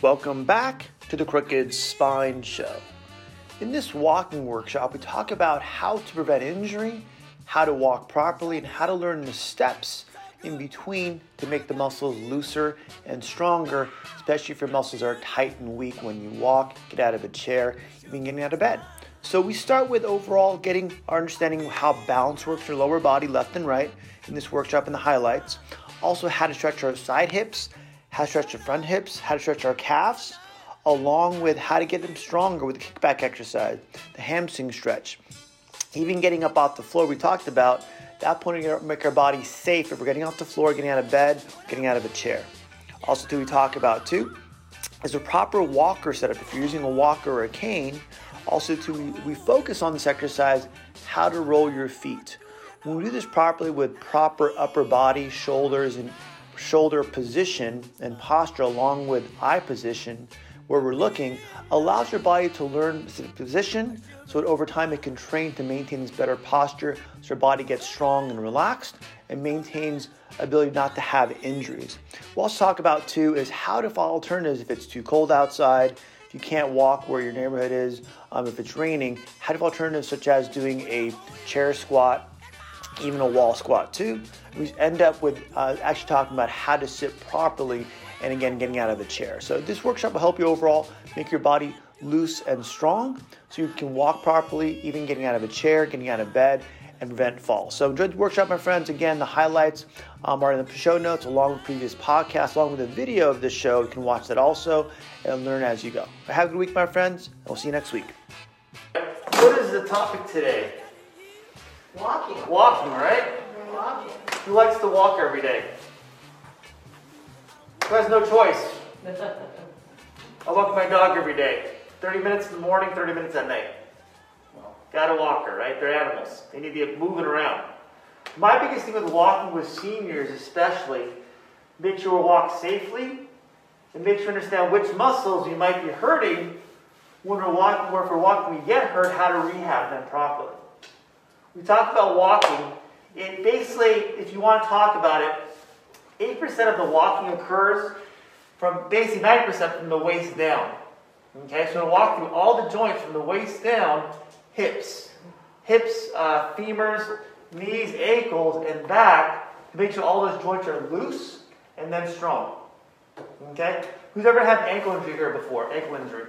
Welcome back to the Crooked Spine Show. In this walking workshop, we talk about how to prevent injury, how to walk properly, and how to learn the steps in between to make the muscles looser and stronger, especially if your muscles are tight and weak when you walk, get out of a chair, even getting out of bed. So we start with overall getting our understanding how balance works your lower body, left and right, in this workshop in the highlights. Also, how to stretch our side hips, how to stretch the front hips, how to stretch our calves, along with how to get them stronger with the kickback exercise, the hamstring stretch. Even getting up off the floor, we talked about that point to make our body safe if we're getting off the floor, getting out of bed, getting out of a chair. Also, too, we talk about too is a proper walker setup. If you're using a walker or a cane, also too, we focus on this exercise how to roll your feet. When we do this properly with proper upper body, shoulders, and shoulder position and posture, along with eye position, where we're looking, allows your body to learn specific position so that over time it can train to maintain this better posture so your body gets strong and relaxed and maintains ability not to have injuries. We'll also talk about too is how to follow alternatives if it's too cold outside, if you can't walk where your neighborhood is, um, if it's raining, how to follow alternatives such as doing a chair squat, even a wall squat too. We end up with uh, actually talking about how to sit properly and again getting out of the chair. So this workshop will help you overall make your body loose and strong so you can walk properly, even getting out of a chair, getting out of bed, and prevent falls. So enjoy the workshop, my friends. Again, the highlights um, are in the show notes along with previous podcasts, along with a video of this show. You can watch that also and learn as you go. Have a good week, my friends, and we'll see you next week. What is the topic today? Walking. Walking, right? Walking. Who likes to walk every day? Who has no choice? I walk my dog every day. 30 minutes in the morning, 30 minutes at night. Gotta walk her, right? They're animals. They need to be moving around. My biggest thing with walking with seniors, especially, make sure we walk safely and make sure we understand which muscles you might be hurting when we're walking, or if we're walking, we get hurt, how to rehab them properly. We talk about walking. It basically, if you want to talk about it, 8% of the walking occurs from basically 90% from the waist down. Okay, so we'll walk through all the joints from the waist down, hips, hips, uh, femurs, knees, ankles, and back to make sure all those joints are loose and then strong. Okay? Who's ever had an ankle injury here before? Ankle injury.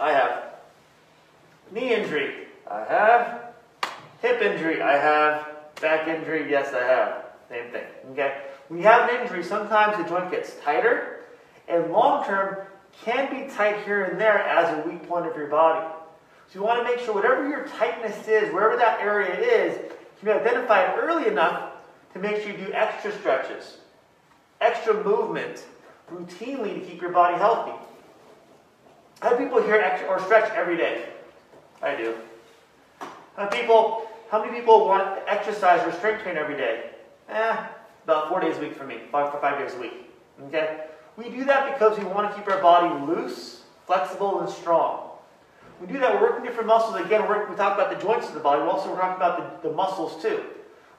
I have. Knee injury. I have. Hip injury. I have. Back injury. Yes, I have. Same thing. Okay? When you have an injury, sometimes the joint gets tighter, and long term can be tight here and there as a weak point of your body. So you want to make sure whatever your tightness is, wherever that area is, can be identified early enough to make sure you do extra stretches, extra movement routinely to keep your body healthy. How do people here or stretch every day? I do. Many people, how many people want to exercise or strength train every day? Eh, about four days a week for me, five for five days a week. Okay? We do that because we want to keep our body loose, flexible, and strong. We do that, we're working different muscles. Again, we're, we talk about the joints of the body, we're also talking about the, the muscles too.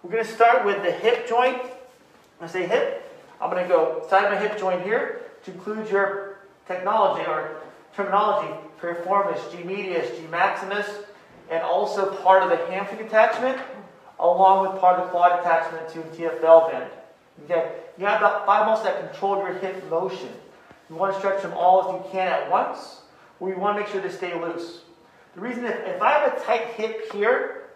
We're going to start with the hip joint. I say hip, I'm going to go side of my hip joint here to include your technology or terminology, piriformis, G medius, G maximus, and also part of the hamstring attachment, along with part of the quad attachment to TFL band. Okay, you have about five muscles that control your hip motion. You want to stretch them all if you can at once, or you want to make sure they stay loose. The reason if, if I have a tight hip here,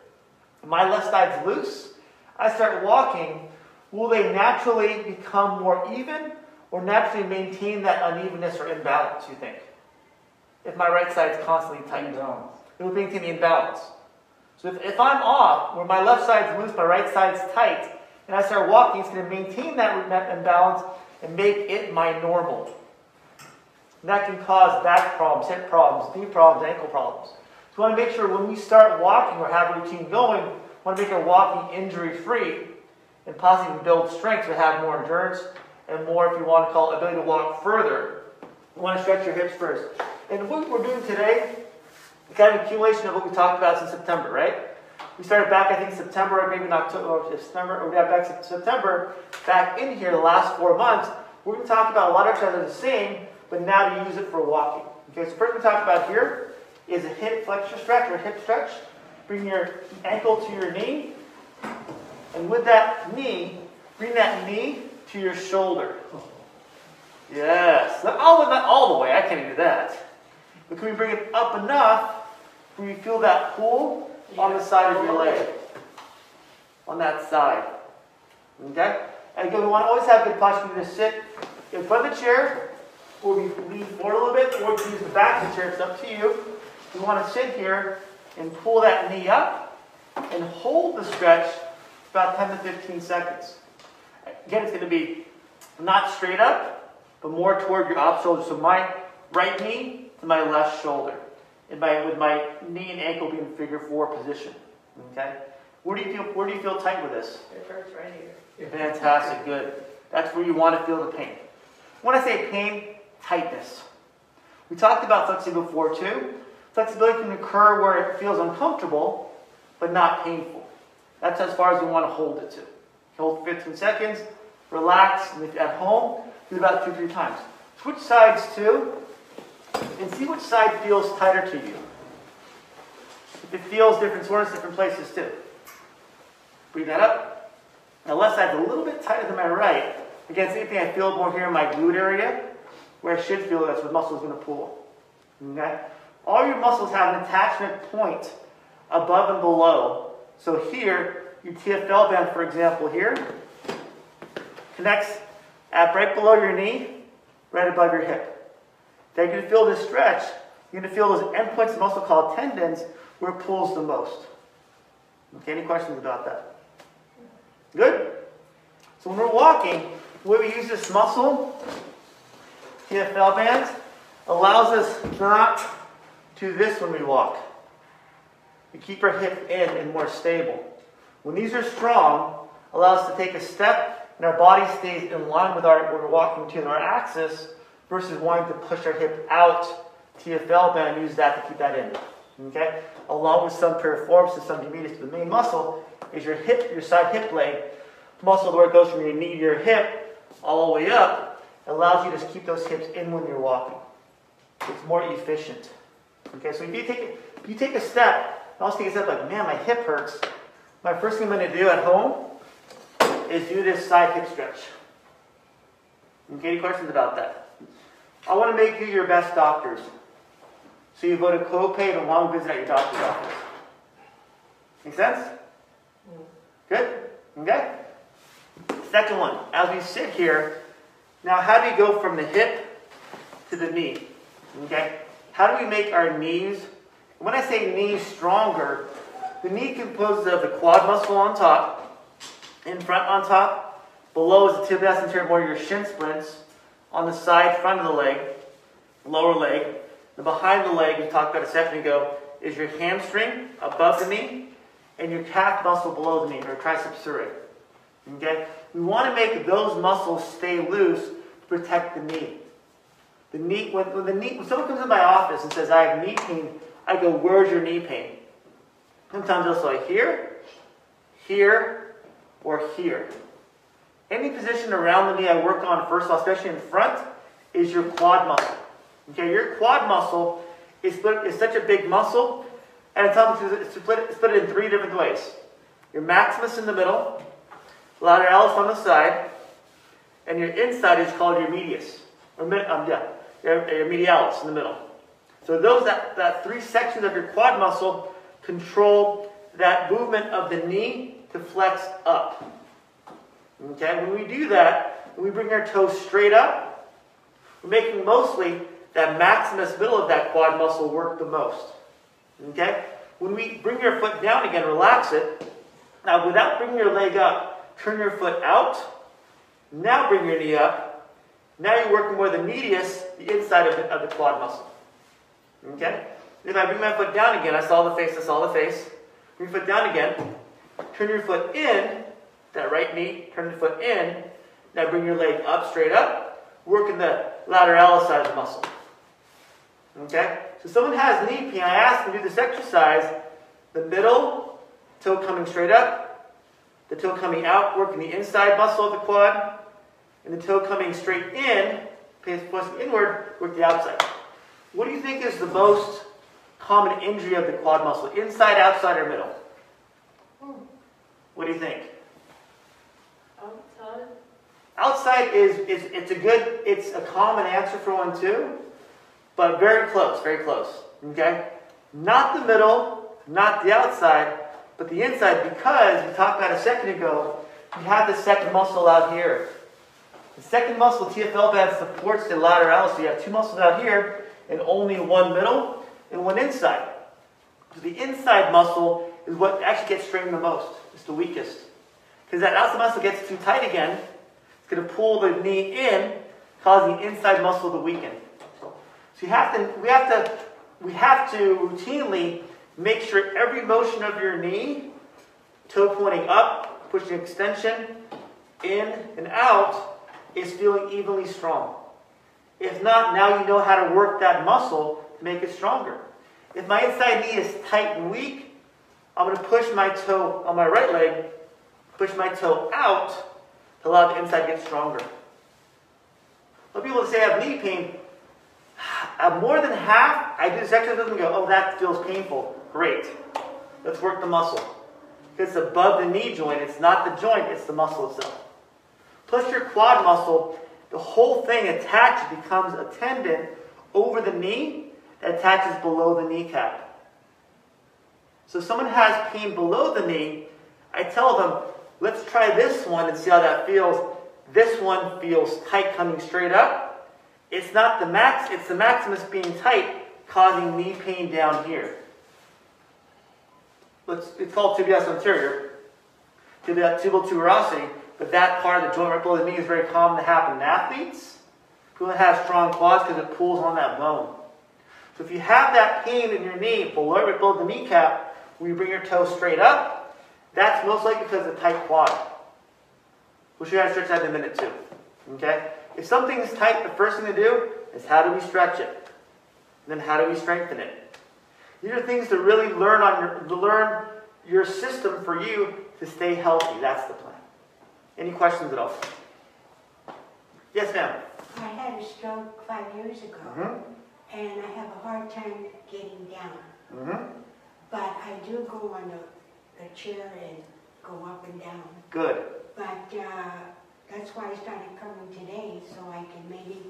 my left side's loose, I start walking, will they naturally become more even or naturally maintain that unevenness or imbalance, you think? If my right side's constantly tight. It will maintain the imbalance. So if, if I'm off, where my left side's loose, my right side's tight, and I start walking, it's going to maintain that imbalance and make it my normal. And that can cause back problems, hip problems, knee problems, ankle problems. So we want to make sure when we start walking or have a routine going, we want to make our walking injury free and possibly build strength to have more endurance and more, if you want to call it, ability to walk further. You want to stretch your hips first. And what we're doing today kind of accumulation of what we talked about since September, right? We started back, I think, September, or maybe in October, or September, or we got back September, back in here the last four months, We're going to talk about a lot of exercises the same, but now to use it for walking. Okay, so first we talk about here is a hip flexor stretch or hip stretch. Bring your ankle to your knee, and with that knee, bring that knee to your shoulder. Yes, not all, not all the way, I can't do that. But can we bring it up enough where you feel that pull on the side of your leg? On that side. Okay? And again, we want to always have good posture. You just sit in front of the chair, or we lean forward a little bit, or we use the back of the chair. It's up to you. We want to sit here and pull that knee up and hold the stretch about 10 to 15 seconds. Again, it's going to be not straight up, but more toward your op shoulder. So my right knee to my left shoulder. And my, with my knee and ankle being figure four position. Okay? Where do you feel where do you feel tight with this? It hurts right here. Fantastic, good. That's where you want to feel the pain. When I say pain, tightness. We talked about flexibility before too. Flexibility can occur where it feels uncomfortable, but not painful. That's as far as we want to hold it to. Hold 15 seconds, relax, and if at home, do about two, three times. Switch sides too, and see which side feels tighter to you. If it feels different sorts, different places too. Breathe that up. Now left side's a little bit tighter than my right. Again, same thing, I feel more here in my glute area, where I should feel that's where the muscle is going to pull. Okay? All your muscles have an attachment point above and below. So here, your TFL band, for example, here, connects at right below your knee, right above your hip. Then going to feel this stretch. Going to feel those endpoints of muscle called tendons where it pulls the most. Okay, any questions about that? Good? So when we're walking, way we use this muscle, TFL bands, allows us not to this when we walk. We keep our hip in and more stable. When these are strong, allow us to take a step and our body stays in line with our, we're walking to our axis versus wanting to push our hip out. TFL band, use that to keep that in. Okay? Along with some piriformis and some medius, the main muscle is your hip, your side hip blade. Muscle where it goes from your knee to your hip all the way up allows you to keep those hips in when you're walking. It's more efficient. Okay, so if you take if you take a step, I also take a step like, man, my hip hurts. My first thing I'm going to do at home is do this side hip stretch. Okay, any questions about that? I want to make you your best doctors. So you go to co-pay and long visit at your doctor's office. Make sense? Mm. Good? Okay? Second one, as we sit here, now how do we go from the hip to the knee? Okay? How do we make our knees, when I say knees stronger, the knee composes of the quad muscle on top, in front on top, below is the tibialis anterior more your shin splints, on the side, front of the leg, lower leg, the behind the leg, we talked about a second ago, is your hamstring above the knee, and your calf muscle below the knee, or triceps surae. Okay? We want to make those muscles stay loose to protect the knee. The knee, when, when the knee, when someone comes in my office and says, I have knee pain, I go, where's your knee pain? Sometimes they'll say here, here, or here. Any position around the knee I work on first, especially in front, is your quad muscle. Okay, your quad muscle is, split, is such a big muscle, and it's, it's, split, split in three different ways. Your maximus in the middle, lateralis on the side, and your inside is called your medius. Or, um, yeah, your, your medialis in the middle. So those that, that three sections of your quad muscle control that movement of the knee to flex up. Okay, when we do that, when we bring our toes straight up, we're making mostly that maximus middle of that quad muscle work the most. Okay? When we bring your foot down again, relax it. Now, without bringing your leg up, turn your foot out. Now bring your knee up. Now you're working more the medius, the inside of the, of the quad muscle. Okay? If I bring my foot down again, I saw the face, I saw the face. Bring your foot down again. Turn your foot in, that right knee, turn the foot in. Now bring your leg up, straight up. Working the lateralis side of the muscle. Okay? So someone has knee pain, I ask them to do this exercise, the middle, toe coming straight up, the toe coming out, working the inside muscle of the quad, and the toe coming straight in, facing inward, work the outside. What do you think is the most common injury of the quad muscle? Inside, outside, or middle? Hmm. What do you think? Outside. Outside is, is it's a good, it's a common answer for one too, but very close, very close. Okay? Not the middle, not the outside, but the inside because we talked about a second ago, you have the second muscle out here. The second muscle, TFL band, supports the lateralis. So you have two muscles out here and only one middle and one inside. So the inside muscle is what actually gets strained the most. It's the weakest. Because that outside muscle gets too tight again, it's going to pull the knee in, causing the inside muscle to weaken. So you have to, we have to, we have to routinely make sure every motion of your knee, toe pointing up, pushing extension, in and out, is feeling evenly strong. If not, now you know how to work that muscle to make it stronger. If my inside knee is tight and weak, I'm going to push my toe on my right leg, push my toe out to allow the inside to get stronger. Some people say I have knee pain. Uh, more than half, I do this exercise and go, oh, that feels painful. Great. Let's work the muscle. It's above the knee joint. It's not the joint, it's the muscle itself. Plus your quad muscle, the whole thing attached becomes a tendon over the knee that attaches below the kneecap. So if someone has pain below the knee, I tell them, let's try this one and see how that feels. This one feels tight coming straight up. It's not the max, it's the maximus being tight, causing knee pain down here. Let's, it's called tibialis anterior, tibial, tuberosity. But that part of the joint right below the knee is very common to happen in athletes. That have strong quads because it pulls on that bone. So if you have that pain in your knee below, right below the kneecap, you bring your toe straight up, that's most likely because of tight quad. We'll show you how to stretch that in a minute too. Okay? If something is tight, the first thing to do is how do we stretch it? And then how do we strengthen it? These are things to really learn on your to learn your system for you to stay healthy. That's the plan. Any questions at all? Yes, ma'am. I had a stroke five years ago, Mm-hmm. and I have a hard time getting down. Mm-hmm. But I do go on the, the chair and go up and down. Good. But uh, that's why I started coming today, so I can maybe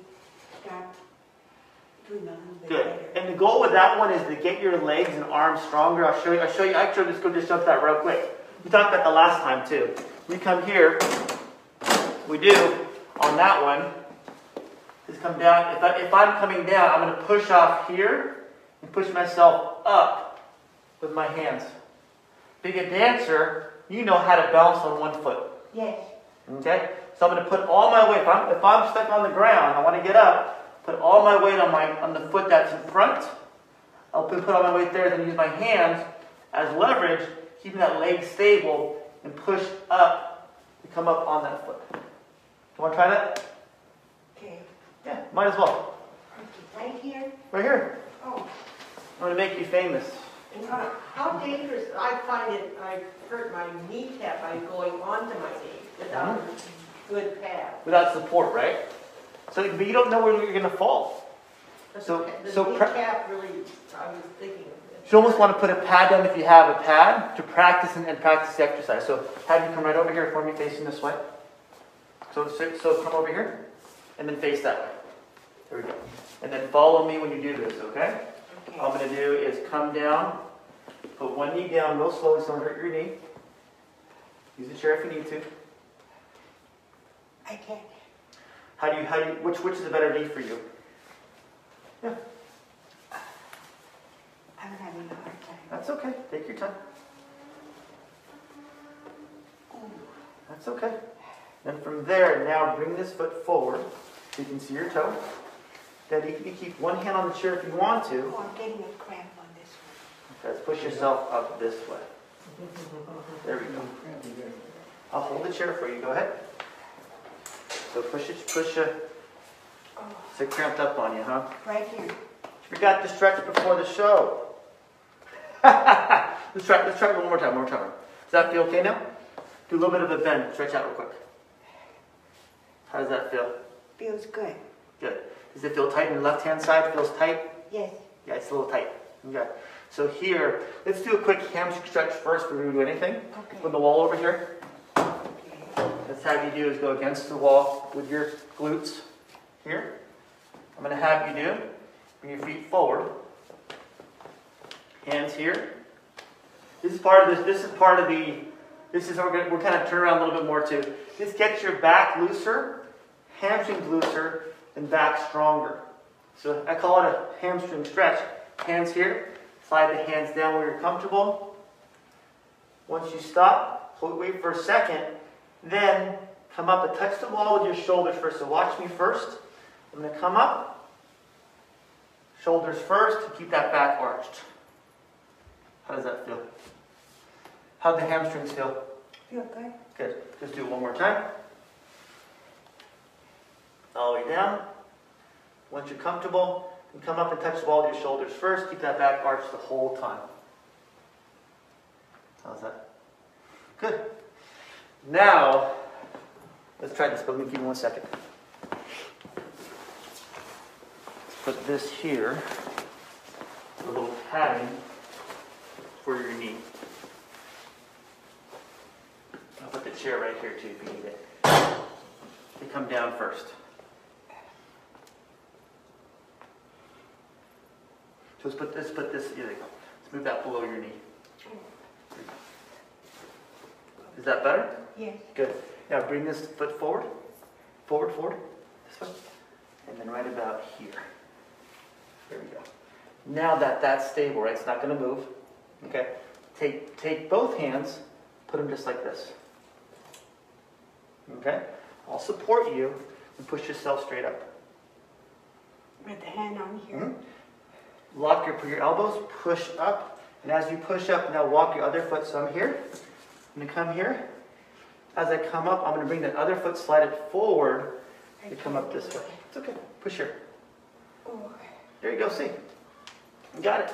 start doing a little bit Good. better. And the goal with that one is to get your legs and arms stronger. I'll show you. I'll show you. Actually, just go just jump that real quick. We talked about the last time too. We come here. We do on that one. Is come down. If, I, if I'm coming down, I'm going to push off here and push myself up with my hands. Being a dancer, you know how to balance on one foot. Yes, Okay? So I'm going to put all my weight. If I'm, if I'm stuck on the ground, I want to get up, put all my weight on my on the foot that's in front. I'll put, put all my weight there, then use my hands as leverage, keeping that leg stable, and push up and come up on that foot. You want to try that? okay. Yeah, might as well. Right here? Right here. Oh, I'm going to make you famous. And how, dangerous, I find it, I hurt my kneecap by going onto my knee without good pad. Without support, right? So, but you don't know where you're going to fall. So- The so kneecap really, I was thinking. You almost want to put a pad down if you have a pad to practice and, and practice the exercise. So have you come right over here for me facing this way. So, so, so come over here and then face that way. There we go. And then follow me when you do this, okay? All I'm going to do is come down, put one knee down real slowly so don't hurt your knee. Use the chair if you need to. I can't. How do you, how do you, which, which is a better knee for you? Yeah, I'm having a hard time. that's okay. Take your time. That's okay. Then from there, now bring this foot forward so you can see your toe. Then you can keep one hand on the chair if you want to. Oh, I'm getting a cramp on this one. Let's push yourself up this way. There we go. I'll hold the chair for you. Go ahead. So push it, push it. Is it cramped up on you, huh? right here. Forgot to stretch before the show. let's try. Let's try it one more time. One more time. Does that feel okay now? Do a little bit of a bend. Stretch out real quick. How does that feel? Feels good. Good. Does it feel tight on the left hand side? Feels tight? Yes. Yeah, it's a little tight. Okay. So here, let's do a quick hamstring stretch first before we do anything. Okay. From the wall over here. Okay. Let's have you do is go against the wall with your glutes here. I'm going to have you do, bring your feet forward. Hands here. This is part of this, this is part of the, this is, we're, gonna, we're kind of turn around a little bit more too. This gets your back looser, hamstrings looser, and back stronger. So I call it a hamstring stretch. Hands here, slide the hands down where you're comfortable. Once you stop, hold, wait for a second, then come up and touch the wall with your shoulders first. So watch me first. I'm going to come up, shoulders first, keep that back arched. How does that feel? How'd the hamstrings feel? Feel good? Good. Just do it one more time. All the way down. Once you're comfortable, you come up and touch the wall with your shoulders first. Keep that back arched the whole time. How's that? Good. Now, let's try this, but me give you one second. Let's put this here, a little padding for your knee. I'll put the chair right here too if you need it. They come down first. So let's put this, put this, here they go. Let's move that below your knee. Is that better? Yes. Good. Now bring this foot forward, forward, forward, this way, and then right about here. There we go. Now that that's stable, right? It's not going to move. Okay. Take take both hands, put them just like this. Okay. I'll support you and push yourself straight up. With the hand on here. Mhm. Lock your, your elbows, push up, and as you push up, now walk your other foot. So I'm here. I'm gonna come here. As I come up, I'm gonna bring that other foot, slide it forward, to come up this way. It's okay. Push here. There you go. See. You got it.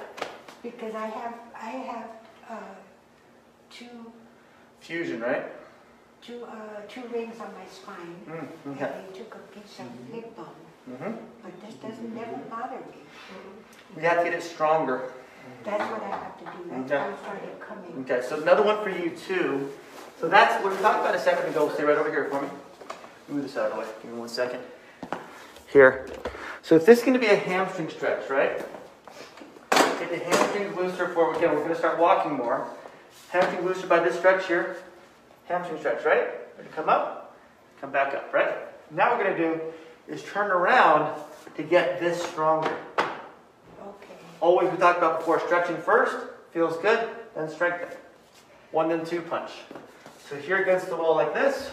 Because I have, I have, uh, two, Fusion, right? two, uh, two rings on my spine. Mm, And okay. they took a piece of hip bone, hmm but this doesn't never bother me. You have to get it stronger. That's what I have to do. That's why I started coming. Okay. So another one for you too. So that's what we talked about a second ago. Stay right over here for me. Move this out of the way. Give me one second. Here. So if this is going to be a hamstring stretch, right? Get the hamstrings looser for, again, we're going to start walking more. Hamstring looser by this stretch here. Hamstring stretch, right? To come up, come back up, right? Now what we're going to do is turn around to get this stronger. Always we talked about before, stretching first, feels good, then strengthen. One, then two punch. So here against the wall like this.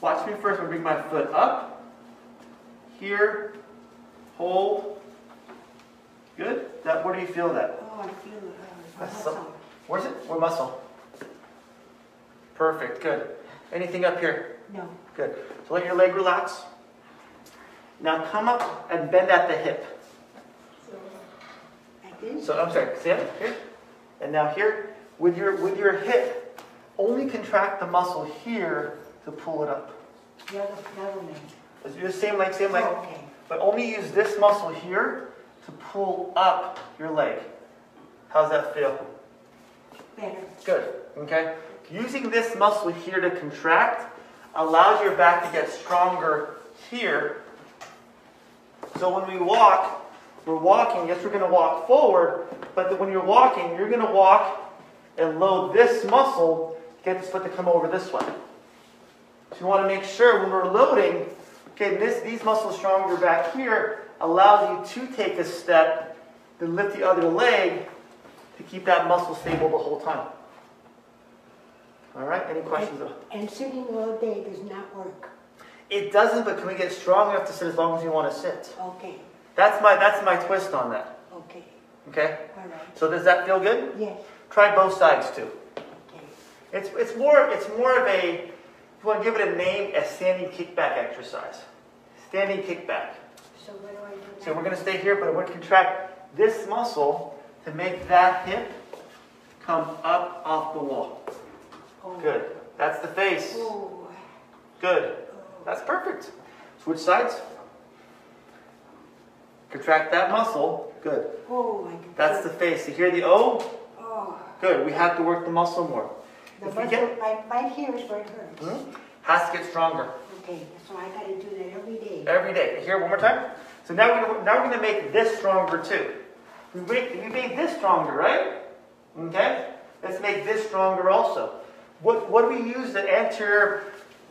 Watch me first, I'm bring my foot up. Here, hold. Good. That, where do you feel that? Oh, I feel, uh, That's muscle. Where's it? Where muscle? Perfect, good. Anything up here? No. Good. So let your leg relax. Now come up and bend at the hip. So I'm sorry, see it? Here. And now here, with your with your hip, only contract the muscle here to pull it up. The other, the other leg. The same leg, same leg. Oh, Okay. But only use this muscle here to pull up your leg. How's that feel? Better. Good. Okay? Using this muscle here to contract allows your back to get stronger here. So when we walk, we're walking, yes, we're going to walk forward, but when you're walking, you're going to walk and load this muscle to get this foot to come over this way. So you want to make sure when we're loading, okay, this, these muscles stronger back here allows you to take a step, then lift the other leg to keep that muscle stable the whole time. All right, any questions? And sitting all day does not work. It doesn't, but can we get strong enough to sit as long as you want to sit? Okay, That's my that's my twist on that. okay, Okay? all right. So does that feel good? Yes, Try both sides too. okay. It's it's more it's more of a if you want to give it a name, a standing kickback exercise. Standing kickback. So what do I do now? So we're going to stay here, but we're to contract this muscle to make that hip come up off the wall. Oh. Good. That's the face. Oh, Good. That's perfect. Switch sides. Contract that muscle. Good. Oh. That's the face. You hear the O? Oh, Good. We have to work the muscle more. the If muscle, get- right, right here is where it hurts. Hmm? Has to get stronger Okay, so I gotta do that every day. every day. Here, one more time. So now we're gonna, now we're gonna make this stronger too. We make, we made this stronger, right? Okay. Let's make this stronger also. What what do we use the anterior?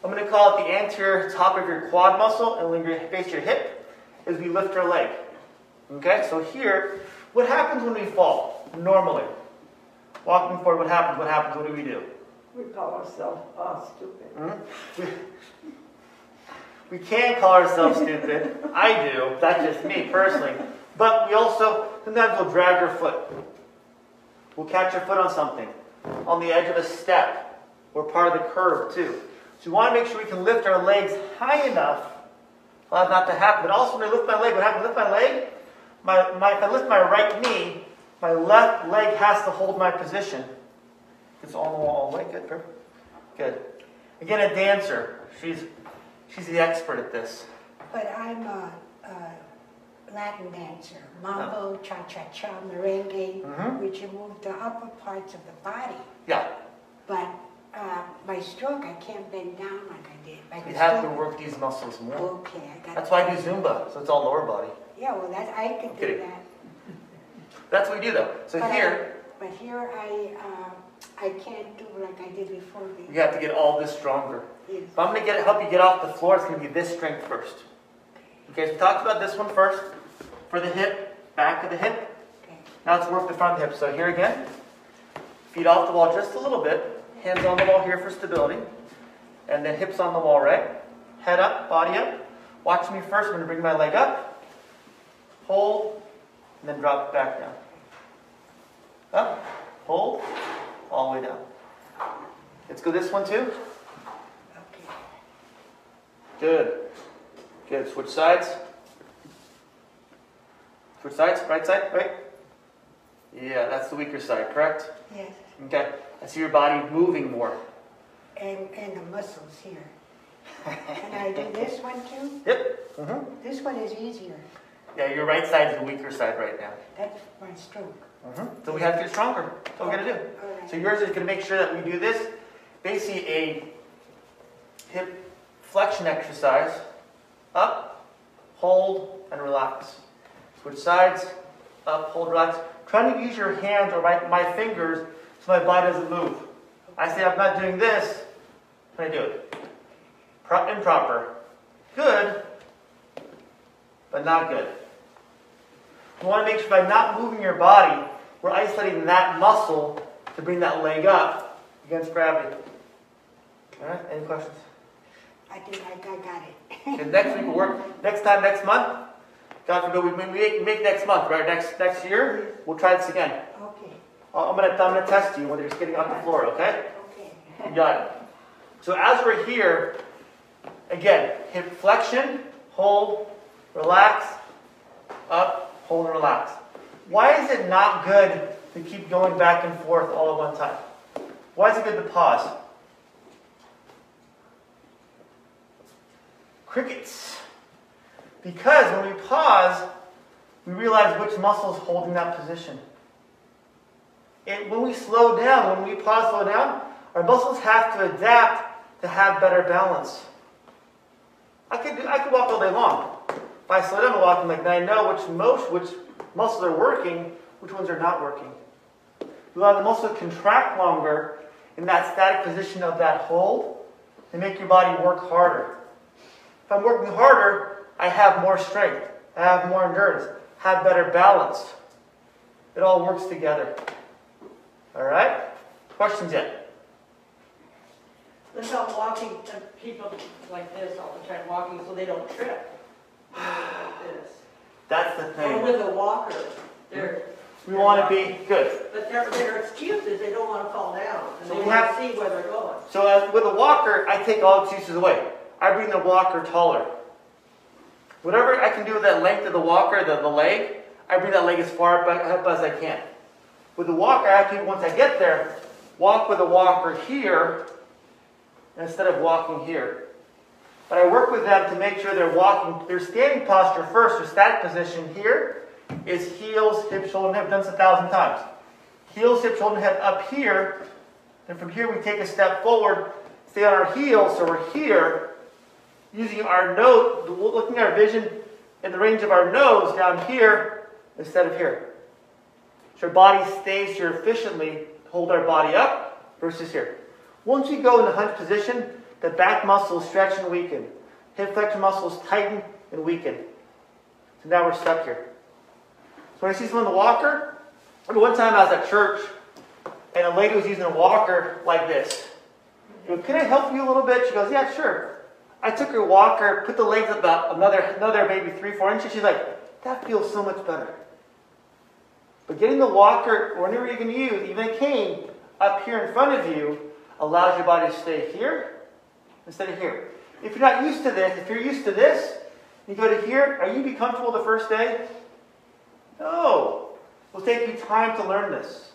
I'm gonna call it the anterior top of your quad muscle and when you face your hip, is we lift our leg. Okay. So here, what happens when we fall normally? Walking forward, what happens? What happens? What do we do? We call ourselves, uh, stupid. Hmm? We, we can call ourselves stupid. I do. That's just me personally. But we also, sometimes we'll drag our foot. We'll catch our foot on something, on the edge of a step, or part of the curve too. So we want to make sure we can lift our legs high enough for that not to happen. But also when I lift my leg, what happens? Lift my leg, my, my, if I lift my right knee, my left leg has to hold my position. It's on the wall all the way. Good, perfect. Good. Again, a dancer. She's she's the expert at this. But I'm a, a Latin dancer, mambo, cha-cha-cha, merengue, Mhm. which you move the upper parts of the body. Yeah, But uh, my stroke, I can't bend down like I did. I you have to work these muscles more. Okay, I got. That's why I do Zumba, so it's all lower body. Yeah, well, that I could do Kidding. that. That's what we do though. So But I- here, But here I, uh, I can't do like I did before. you have to get all this stronger. Yes. If I'm gonna get help you get off the floor, it's gonna be this strength first. Okay, so we talked about this one first. For the hip, back of the hip. Okay. Now let's work the front hip. So here again, feet off the wall just a little bit. Hands on the wall here for stability. And then hips on the wall, right? Head up, body up. Watch me first. I'm gonna bring my leg up, hold, and then drop it back down. Up, hold, all the way down. Let's go this one too. Okay. Good. Good. Switch sides. Switch sides. Right side. Right. Yeah, that's the weaker side. Correct. Yes. Okay. I see your body moving more. And, and the muscles here. Can I do this one too? Yep. Mm-hmm. This one is easier. Yeah, your right side is the weaker side right now. That's my stroke. Mm-hmm. So we have to get stronger. That's what we're gonna do. All right. So yours is gonna make sure that we do this, basically a hip flexion exercise. Up, hold, and relax. Switch sides, up, hold, relax. Trying to use your hands or my, my fingers so my body doesn't move. I say I'm not doing this, when I do it. Pro- improper. Good, but not good. You want to make sure by not moving your body, we're isolating that muscle to bring that leg up against gravity. All right, any questions? I think I got, got it. Okay, next week we'll work, next time, next month, God forbid, we we make, make next month, right? Next, next year, we'll try this again. Okay, I'm gonna, I'm gonna test you whether you're just getting off the floor, okay? okay. Got it. So as we're here, again, hip flexion, hold, relax, up, hold, and relax. Why is it not good to keep going back and forth all at one time? Why is it good to pause? Crickets. Because when we pause, we realize which muscle is holding that position. And when we slow down, when we pause, slow down, our muscles have to adapt to have better balance. I could, do, I could walk all day long. If I slow down and walk, I'm like, I know which, most, which muscles are working, which ones are not working. We allow the muscle to contract longer in that static position of that hold and make your body work harder. If I'm working harder, I have more strength, I have more endurance, have better balance. It all works together. All right? Questions yet? That's how walking, uh, people like this all the time, walking so they don't trip. Like this. That's the Or thing. with a walker, they're, We want to be good. but their, their excuse is they don't want to fall down. And So they we have- to see where they're going. So as, with a walker, I take all excuses away. I bring the walker taller. Whatever I can do with that length of the walker, the, the leg, I bring that leg as far up as I can. With the walker, I have to, once I get there, walk with the walker here instead of walking here. but I work with them to make sure they're walking, their standing posture first, their static position here is heels, hip, shoulder, and hip. I've done this a thousand times. Heels, hip, shoulder, and head up here. Then from here we take a step forward, stay on our heels, so we're here, using our nose, looking at our vision in the range of our nose down here instead of here. So our body stays here efficiently, hold our body up versus here. Once we go in the hunch position, the back muscles stretch and weaken. Hip flexor muscles tighten and weaken. So now we're stuck here. So when I see someone in the walker, one time I was at church and a lady was using a walker like this. I Can I help you a little bit? She goes, Yeah, sure. I took her walker, put the legs about another, another maybe three, four inches. She's like, That feels so much better. But getting the walker, or whatever you're going to use, even a cane, up here in front of you, allows your body to stay here instead of here. If you're not used to this, if you're used to this, you go to here, are you be comfortable the first day? No. It will take you time to learn this.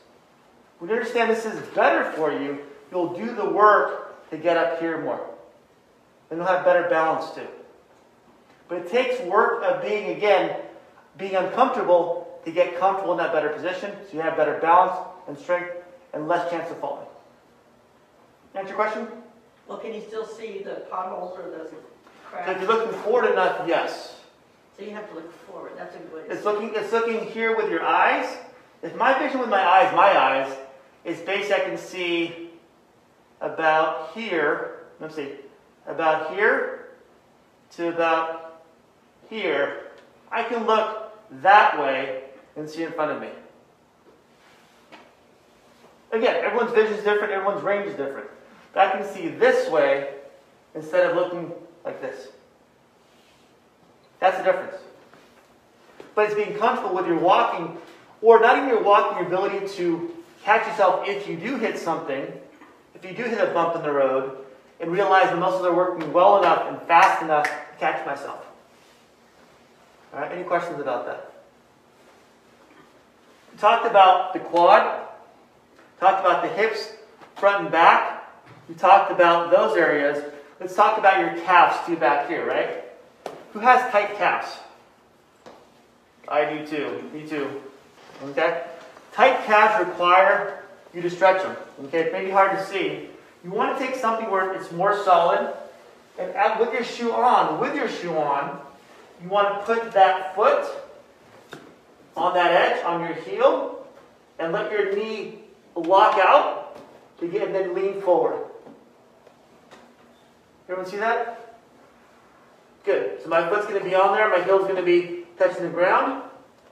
When you understand this is better for you, you'll do the work to get up here more. And you'll have better balance too. But it takes work of being, again, being uncomfortable to get comfortable in that better position so you have better balance and strength and less chance of falling. Answer your question? Well, can you still see the potholes or the So if you're looking forward enough, yes. So you have to look forward, that's a good. It's looking, it's looking here with your eyes. If my vision with my eyes, my eyes, is based, I can see about here. Let's see, about here to about here. I can look that way and see in front of me. Again, everyone's vision is different, everyone's range is different. But I can see this way instead of looking like this. That's the difference. But it's being comfortable with your walking, or not even your walking, your ability to catch yourself if you do hit something, if you do hit a bump in the road, and realize the muscles are working well enough and fast enough to catch myself. All right, any questions about that? Talked about the quad, talked about the hips, front and back. We talked about those areas. Let's talk about your calves too back here, right? Who has tight calves? I do too. Me too. Okay? Tight calves require you to stretch them. Okay? It may be hard to see. You want to take something where it's more solid, and with your shoe on, with your shoe on, you want to put that foot on that edge, on your heel, and let your knee lock out, to get, and then lean forward. Everyone see that? Good. So my foot's going to be on there. My heel's going to be touching the ground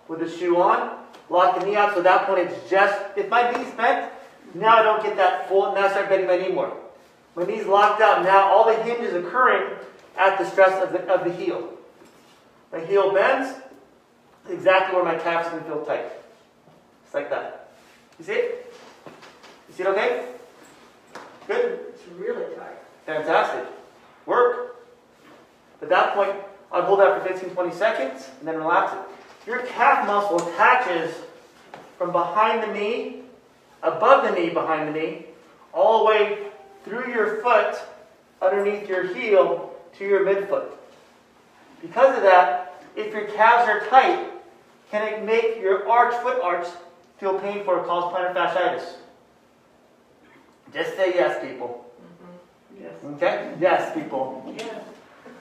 with the shoe on. Lock the knee out. So at that point, it's just, if my knee's bent, now I don't get that full, now I start bending my knee more. My knee's locked out. Now all the hinge is occurring at the stress of the, of the heel. My heel bends, exactly where my calf's going to feel tight. Just like that. You see it? You see it okay? Good? It's really tight. Fantastic. Work. At that point, I'd hold that for 15, 20 seconds and then relax it. Your calf muscle attaches from behind the knee, above the knee, behind the knee, all the way through your foot, underneath your heel, to your midfoot. Because of that, if your calves are tight, can it make your arch, foot arch, feel painful or cause plantar fasciitis? Just say yes, people. Mm-hmm. Yes. Okay? Yes, people. Yeah.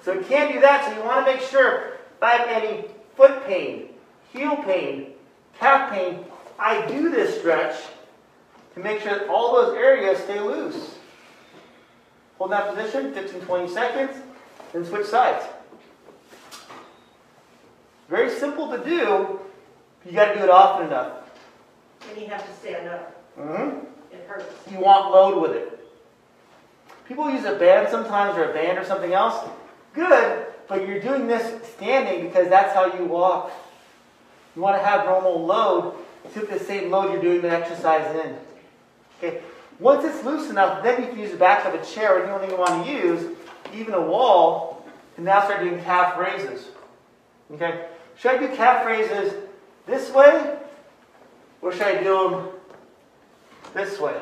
So it can't do that, so you want to make sure if I have any foot pain, heel pain, calf pain, I do this stretch to make sure that all those areas stay loose. Hold that position, 15, 20 seconds, then switch sides. Very simple to do, you got to do it often enough. And you have to stand up. hmm It hurts. You want load with it. People use a band sometimes or a band or something else. Good, but you're doing this standing because that's how you walk. You want to have normal load to the same load you're doing the exercise in. Okay. Once it's loose enough, then you can use the back of a chair or anything you want to use, even a wall, and now start doing calf raises. Okay. Should I do calf raises this way, or should I do them this way?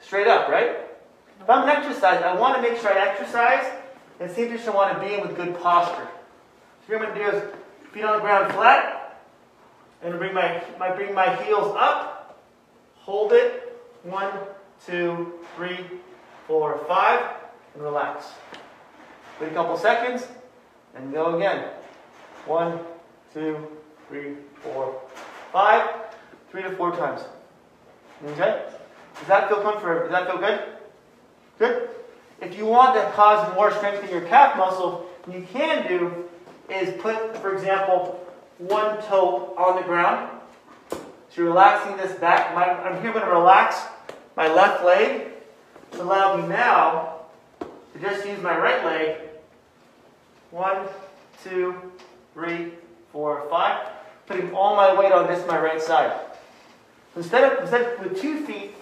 Straight up, right? If I'm exercising, I want to make sure I exercise and same position I want to be in with good posture. So here I'm going to do is feet on the ground flat, and bring my, my bring my heels up, hold it, one, two, three, four, five, and relax. Wait a couple seconds, and go again. One, two, three, four, five, three to four times. Okay? Does that feel comfortable? Does that feel good? Good? If you want to cause more strength in your calf muscle, you can do is put, for example, one toe on the ground. So you're relaxing this back. My, I'm here going to relax my left leg to allow me now to just use my right leg. One, two, three, four, five. Putting all my weight on this my right side. Instead of, instead of with two feet,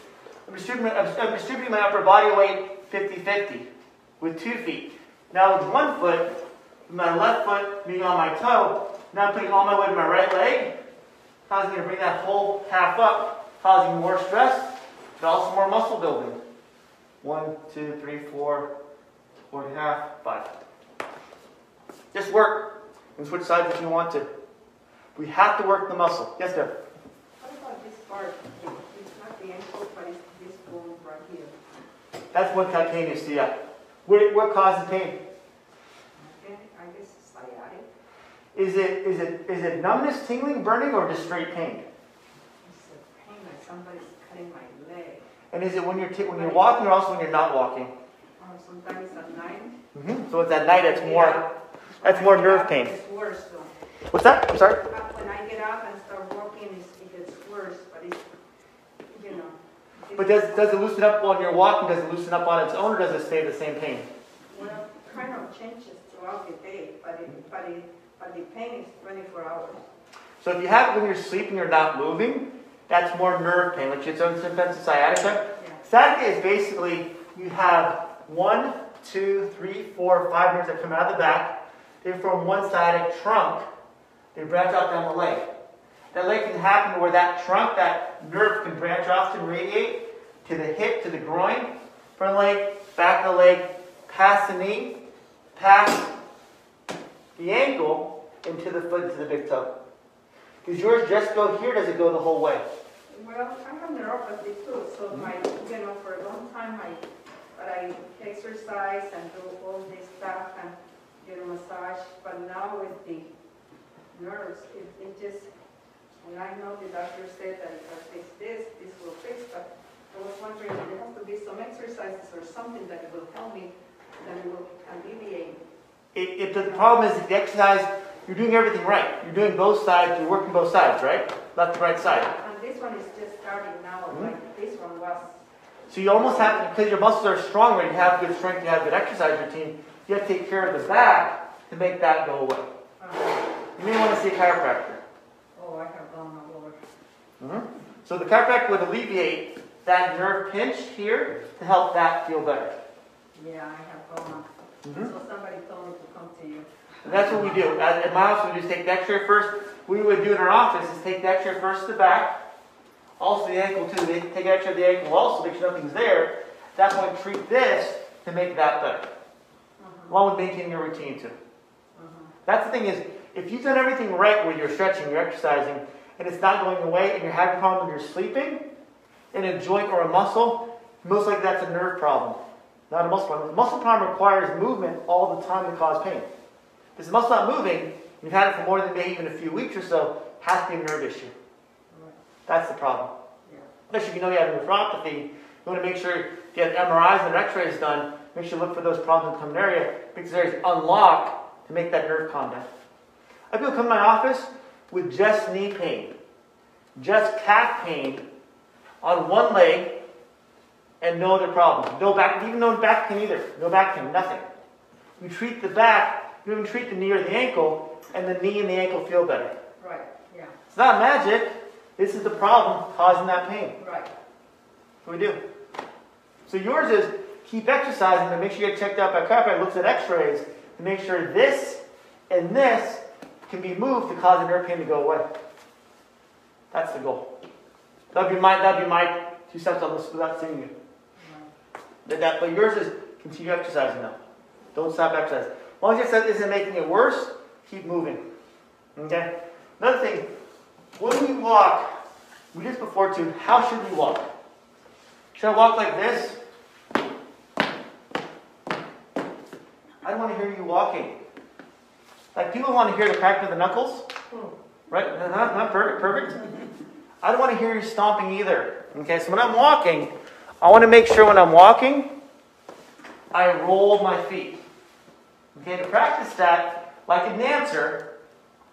I'm distributing, I'm distributing my upper body weight 50-50 with two feet. Now with one foot, my left foot being on my toe, now I'm putting all my weight on my right leg, causing me to bring that whole half up, causing more stress, but also more muscle building. One, two, three, four, four and a half, five. Just work and switch sides if you want to. We have to work the muscle. Yes, Deb? What about this part? It's not the ankle, but it's this bone right here. That's what is, yeah. What, what causes pain? Okay, I guess it's sciatic. Is it, is it, is it numbness, tingling, burning, or just straight pain? It's a pain like somebody's cutting my leg. And is it when you're, when you're walking or also when you're not walking? Or sometimes at night. Mm -hmm. So it's at night, it's more, that's more nerve pain. It's worse though. What's that? I'm sorry? Uh, When I get up and start walking, it's, it gets worse, but it's, you know. it- But does, does it loosen up while you're walking? Does it loosen up on its own or does it stay the same pain? Well, kind of changes throughout the day, but it, but it, but the pain is twenty-four hours. So if you have it when you're sleeping, you're not moving, that's more nerve pain, it's own symptoms of sciatica. Yeah. Sciatica is basically you have one, two, three, four, five nerves that come out of the back. They form one sciatic trunk. They branch out down the leg. That leg can happen where that trunk, that nerve can branch off and radiate to the hip, to the groin, front leg, back of the leg, past the knee, past the ankle, into the foot, into the big toe. Does yours just go here? Does it go the whole way? Well, I have neuropathy too, so my, you know, for a long time, I, but I exercise and do all this stuff and, you know, massage, but now with the nerves, it, it just, and I know the doctor said that if I fix this, this will fix, but I was wondering, if there has to be some exercises or something that will help me, that will alleviate. If, if the problem is the exercise, you're doing everything right. You're doing both sides. You're working both sides, right? Left and right side. And this one is just starting now, mm-hmm. like this one was, So you almost have to, because your muscles are strong, right? You have good strength. You have good exercise routine. You have to take care of the back to make that go away. uh, You may want to see a chiropractor. oh, I have gone all over. Mhm. So the chiropractor would alleviate that nerve pinch here to help that feel better. Yeah, I have gone. Mhm. So somebody told me to come to you. And that's what we do. At, at my office, we just take the X-ray first. We would do in our office is take the X-ray first to the back, also the ankle too. They take X-ray of the ankle also, make sure nothing's there. At that point, treat this to make that better, Uh-huh, along with maintaining your routine too. uh-huh. That's the thing is, if you've done everything right where you're stretching, you're exercising, and it's not going away, and you're having a problem when you're sleeping, in a joint or a muscle, most likely that's a nerve problem, not a muscle problem. The muscle problem requires movement all the time to cause pain. If the muscle not moving, you've had it for more than maybe even a few weeks or so, has to be a nerve issue. That's the problem. yeah. Especially if you know you have neuropathy, you want to make sure you get MRIs and X-rays done. Make sure you look for those problems in the common area because there's unlock to make that nerve down. I people come to my office with just knee pain, just calf pain on one leg, and no other problem. No back, even no back pain either. No back pain, nothing. You treat the back, you even treat the knee or the ankle, and the knee and the ankle feel better. Right, yeah, It's not magic. This is the problem causing that pain. right. What we do. So yours is keep exercising, but make sure you get checked out by a chiropractor. Looks at X-rays to make sure this and this can be moved to cause the nerve pain to go away. That's the goal. That'd be my that'd be my two cents on this without seeing you. That, that, but yours is continue exercising now. Don't stop exercising. As long as your exercise isn't making it worse, keep moving. Okay? Another thing, when we walk, we this before too, how should we walk? Should I walk like this? I don't want to hear you walking. Like people want to hear the crack of the knuckles, right? Not, perfect, perfect. I don't want to hear you stomping either. Okay, so when I'm walking, I want to make sure when I'm walking, I roll my feet. Okay, to practice that, like a dancer,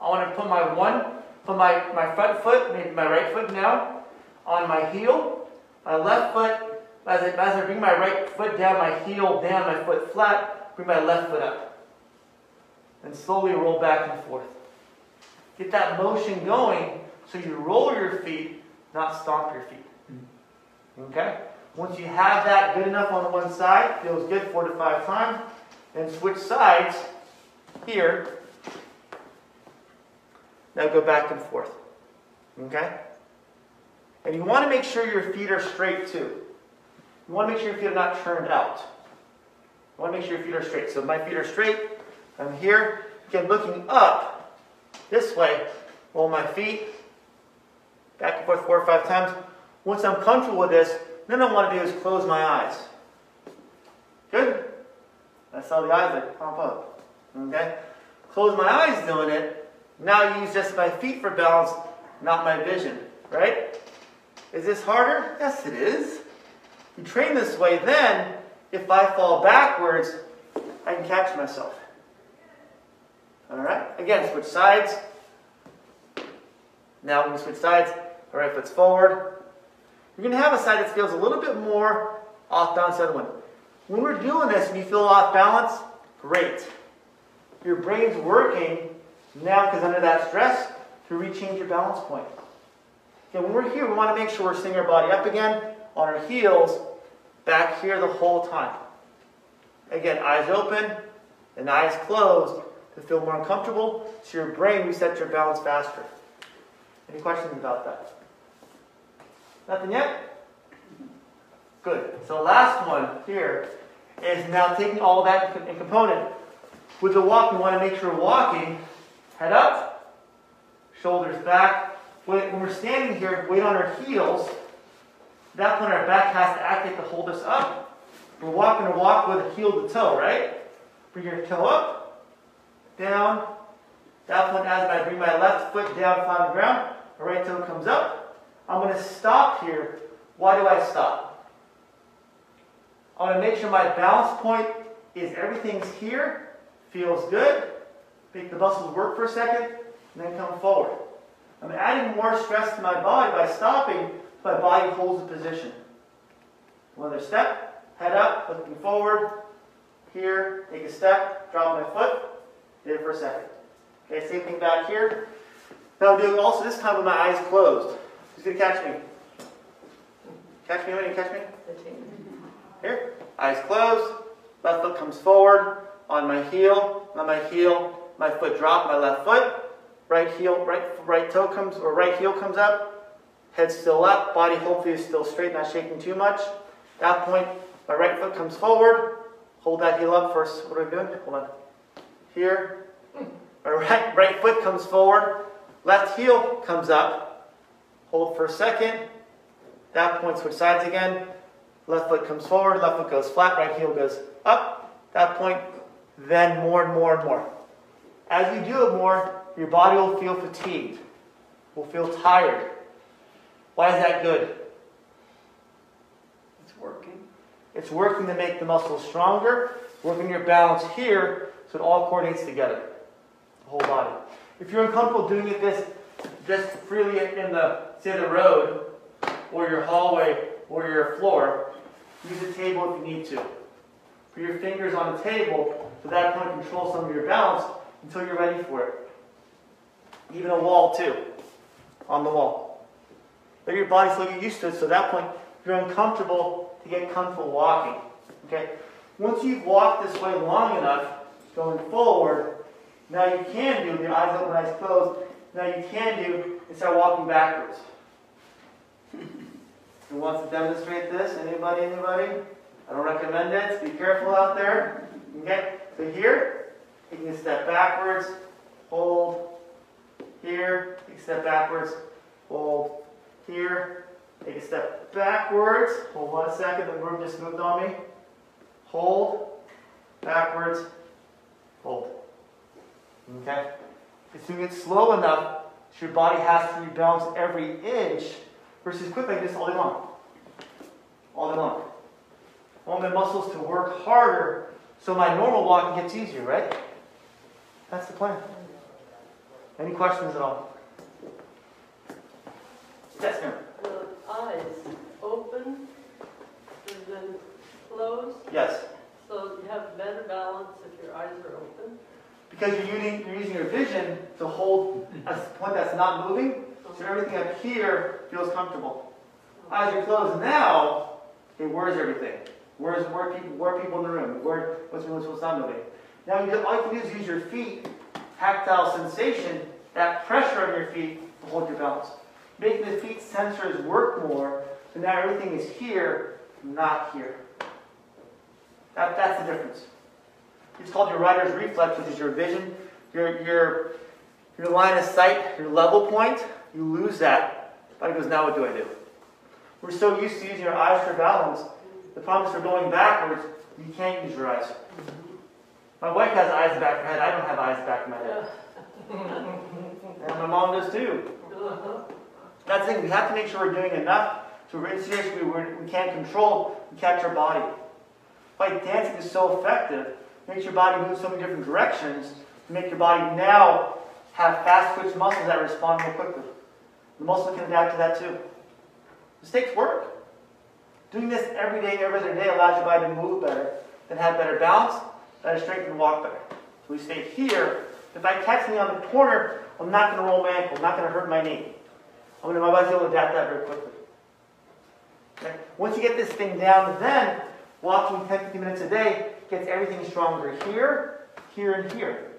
I want to put my one, put my, my front foot, maybe my right foot now, on my heel, my left foot, as I, as I bring my right foot down, my heel down, my foot flat, bring my left foot up. And slowly roll back and forth. Get that motion going so you roll your feet, not stomp your feet. Mm-hmm. Okay? Once you have that good enough on one side, feels good four to five times, then switch sides here. Now go back and forth. Okay? And you want to make sure your feet are straight too. You want to make sure your feet are not turned out. You want to make sure your feet are straight. So my feet are straight. I'm here. Again, looking up this way. Roll my feet back and forth four or five times. Once I'm comfortable with this, then I want to do is close my eyes. Good? That's how the eyes like pop up. Okay? Close my eyes doing it. Now use just my feet for balance, not my vision. Right? Is this harder? Yes, it is. You train this way, then if I fall backwards, I can catch myself. Alright? Again, switch sides. Now when we switch sides, the right foot's forward. You're to have a side that feels a little bit more off balance than the other one. When we're doing this and you feel off balance, great. Your brain's working now because under that stress to rechange your balance point. Okay, when we're here, we want to make sure we're sitting our body up again on our heels, back here the whole time. Again, eyes open and eyes closed to feel more uncomfortable, so your brain resets your balance faster. Any questions about that? Nothing yet? Good. So last one here is now taking all that in component. With the walk, we want to make sure walking, head up, shoulders back. When we're standing here, weight on our heels. At that point, our back has to activate to hold us up. We're walking to walk with a heel to toe, right? Bring your toe up, down. That point, as I bring my left foot down, flat on the ground, my right toe comes up. I'm going to stop here. Why do I stop? I want to make sure my balance point is everything's here, feels good. Make the muscles work for a second, and then come forward. I'm adding more stress to my body by stopping, my body holds the position. Another step, head up, looking forward. Here, take a step, drop my foot, did it for a second. Okay, same thing back here. Now I'm doing also this time with my eyes closed. Who's gonna catch me? Catch me, anybody catch me? Here, eyes closed, left foot comes forward, on my heel, on my heel, my foot drop, my left foot, right heel, right right toe comes or right heel comes up, head still up, body hopefully is still straight, not shaking too much. At that point, my right foot comes forward, hold that heel up first. What are we doing? Hold on. Here, my right right foot comes forward, left heel comes up, hold for a second. At that point, switch sides again. Left foot comes forward, left foot goes flat, right heel goes up. At that point, then more and more and more. As you do it more, your body will feel fatigued, will feel tired. Why is that good? It's working. It's working to make the muscles stronger, working your balance here so it all coordinates together. The whole body. If you're uncomfortable doing it this just freely in the say the road or your hallway or your floor, use a table if you need to. Put your fingers on the table so that point control some of your balance until you're ready for it. Even a wall too. On the wall. Let your body still get used to it so at that point you're uncomfortable to get comfortable walking. Okay? Once you've walked this way long enough, going forward, now you can do, with your eyes open, eyes closed, now you can do is start walking backwards. Who wants to demonstrate this? Anybody, anybody? I don't recommend it. Be careful out there. Okay? So here, you can step backwards, hold. Here, take a step backwards, hold. Here, take a step backwards. Hold one second, the room just moved on me. Hold, backwards, hold. Okay? It's doing it slow enough your body has to rebalance every inch versus quick like this all day long. All day long. I want my muscles to work harder so my normal walking gets easier, right? That's the plan. Any questions at all? Yes, ma'am. The eyes open and then closed, Yes. so you have better balance if your eyes are open. Because you're using, you're using your vision to hold a point that's not moving, so everything up here feels comfortable. Eyes are closed now, it where's everything? Where's where people where people in the room? Where what's moving, what's not moving? Now you, all you can do is use your feet, tactile sensation, that pressure on your feet to hold your balance. Making the feet sensors work more, so now everything is here, not here. That, that's the difference. It's called your righting reflex, which is your vision, your, your, your line of sight, your level point. You lose that. Body goes, now what do I do? We're so used to using our eyes for balance. The problem is for going backwards, you can't use your eyes. My wife has eyes back of her head. I don't have eyes back of my head. And my mom does too. Uh-huh. That's the thing. We have to make sure we're doing enough to in situation we, we can't control and catch our body. Why dancing is so effective. Makes your body move so many different directions make your body now have fast twitch muscles that respond more quickly. The muscle can adapt to that too. This takes work. Doing this every day, every other day allows your body to move better, then have better balance, better strength, and walk better. So we stay here. If I catch me on the corner, I'm not going to roll my ankle. I'm not going to hurt my knee. Going to my body's able to adapt that very quickly. Okay? Once you get this thing down, then walking 10, 15 minutes a day gets everything stronger here, here, and here.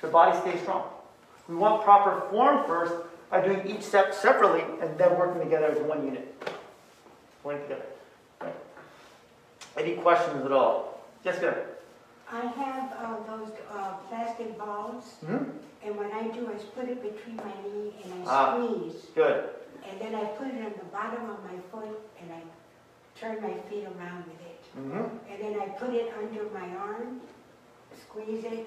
So body stays strong. We want proper form first by doing each step separately and then working together as one unit. Working together. Okay? Any questions at all? Yes. I have uh, those uh, plastic balls, hmm and what I do is put it between my knee and Ah. I squeeze. Good. And then I put it on the bottom of my foot and I turn my feet around with it. hmm And then I put it under my arm, squeeze it.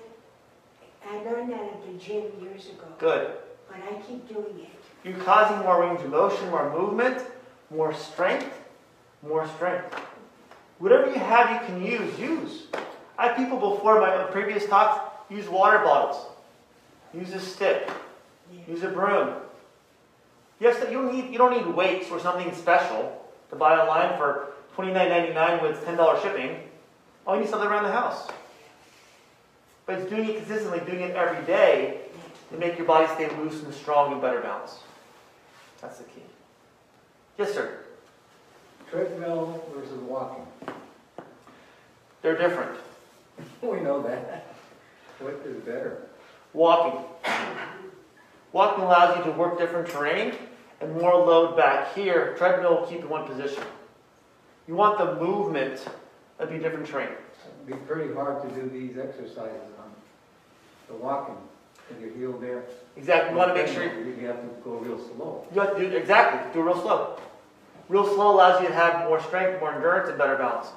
I learned that at the gym years ago, Good. but I keep doing it. You're causing more range of motion, more movement, more strength, more strength. Whatever you have you can use, use. I had people before my previous talks use water bottles, use a stick, use a broom. Yes, you don't need you don't need weights or something special to buy online for $29.99 with $10 shipping. All you need is something around the house. But it's doing it consistently, doing it every day to make your body stay loose and strong and better balanced. That's the key. Yes, sir. Treadmill versus walking. They're different. We know that. What is better? Walking. Walking allows you to work different terrain and more load back here. Treadmill will keep in one position. You want the movement of be different terrain. It'd be pretty hard to do these exercises on the walking, with your heel there. Exactly. You want to make sure You have to go real slow. you have to do exactly. Do it real slow. Real slow allows you to have more strength, more endurance, and better balance.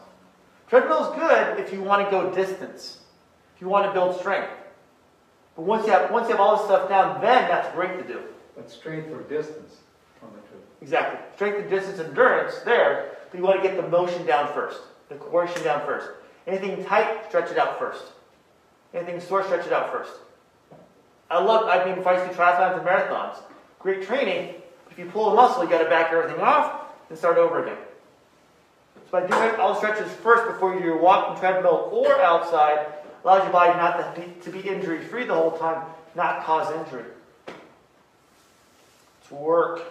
Treadmill is good if you want to go distance. If you want to build strength. But once you have once you have all this stuff down, then that's great to do. But strength for distance on the treadmill. Exactly. Strength and distance endurance there, but you want to get the motion down first, the coordination down first. Anything tight, stretch it out first. Anything sore, stretch it out first. I love, I've been twice do triathlons and marathons. Great training. If you pull a muscle, you got to back everything off and start over again. By doing all stretches first before you're walking treadmill or outside, allows your body not to be, to be injury free the whole time, not cause injury. It's work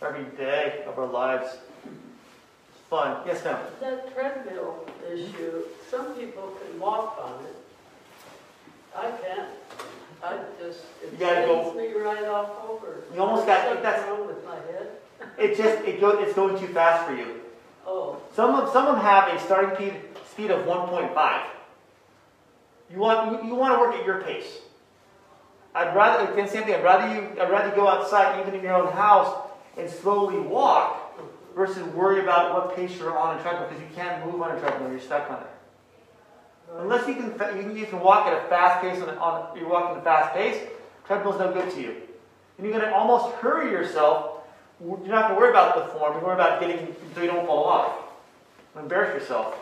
every day of our lives. It's fun. Yes, ma'am. That treadmill issue, some people can walk on it. I can't. I just, it You gotta go- me right off over. You almost got- that's- wrong with my head. It just it go, it's going too fast for you. Oh, Some of, some of them have a starting speed, speed of 1.5. You want, you, you want to work at your pace. I'd rather, again, same thing, I'd rather you, I'd rather go outside, even in your own house, and slowly walk versus worry about what pace you're on a treadmill because you can't move on a treadmill, you're stuck on it. Unless you can, you can, you can walk at a fast pace on, on you're walking at a fast pace, treadmill's no good to you. And you're going to almost hurry yourself. You don't have to worry about the form. You worry about getting so you don't fall off. Embarrass yourself.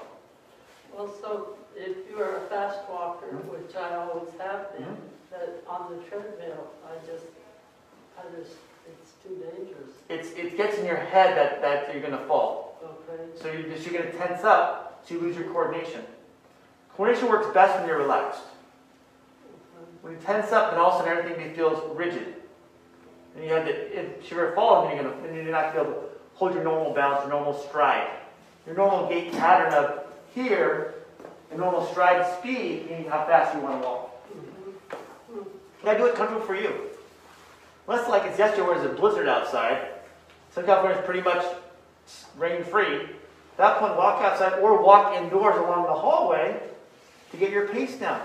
well, so if you are a fast walker, hmm? which I always have been, hmm? that on the treadmill, I just, I just, it's too dangerous, It's, it gets in your head that, that you're going to fall. okay? So you're, just, you're going to tense up so you lose your coordination. Coordination works best when you're relaxed. When you tense up, then all of a sudden everything feels rigid. And you have to, if you're falling, then you're gonna, then you're not gonna be able to hold your normal balance, your normal stride. Your normal gait pattern of here, your normal stride speed, meaning how fast you want to walk. Mm-hmm. Can gotta do it comfortable for you. Unless like it's yesterday where there's a blizzard outside. Southern California is pretty much rain free. At that point, walk outside or walk indoors along the hallway to get your pace down.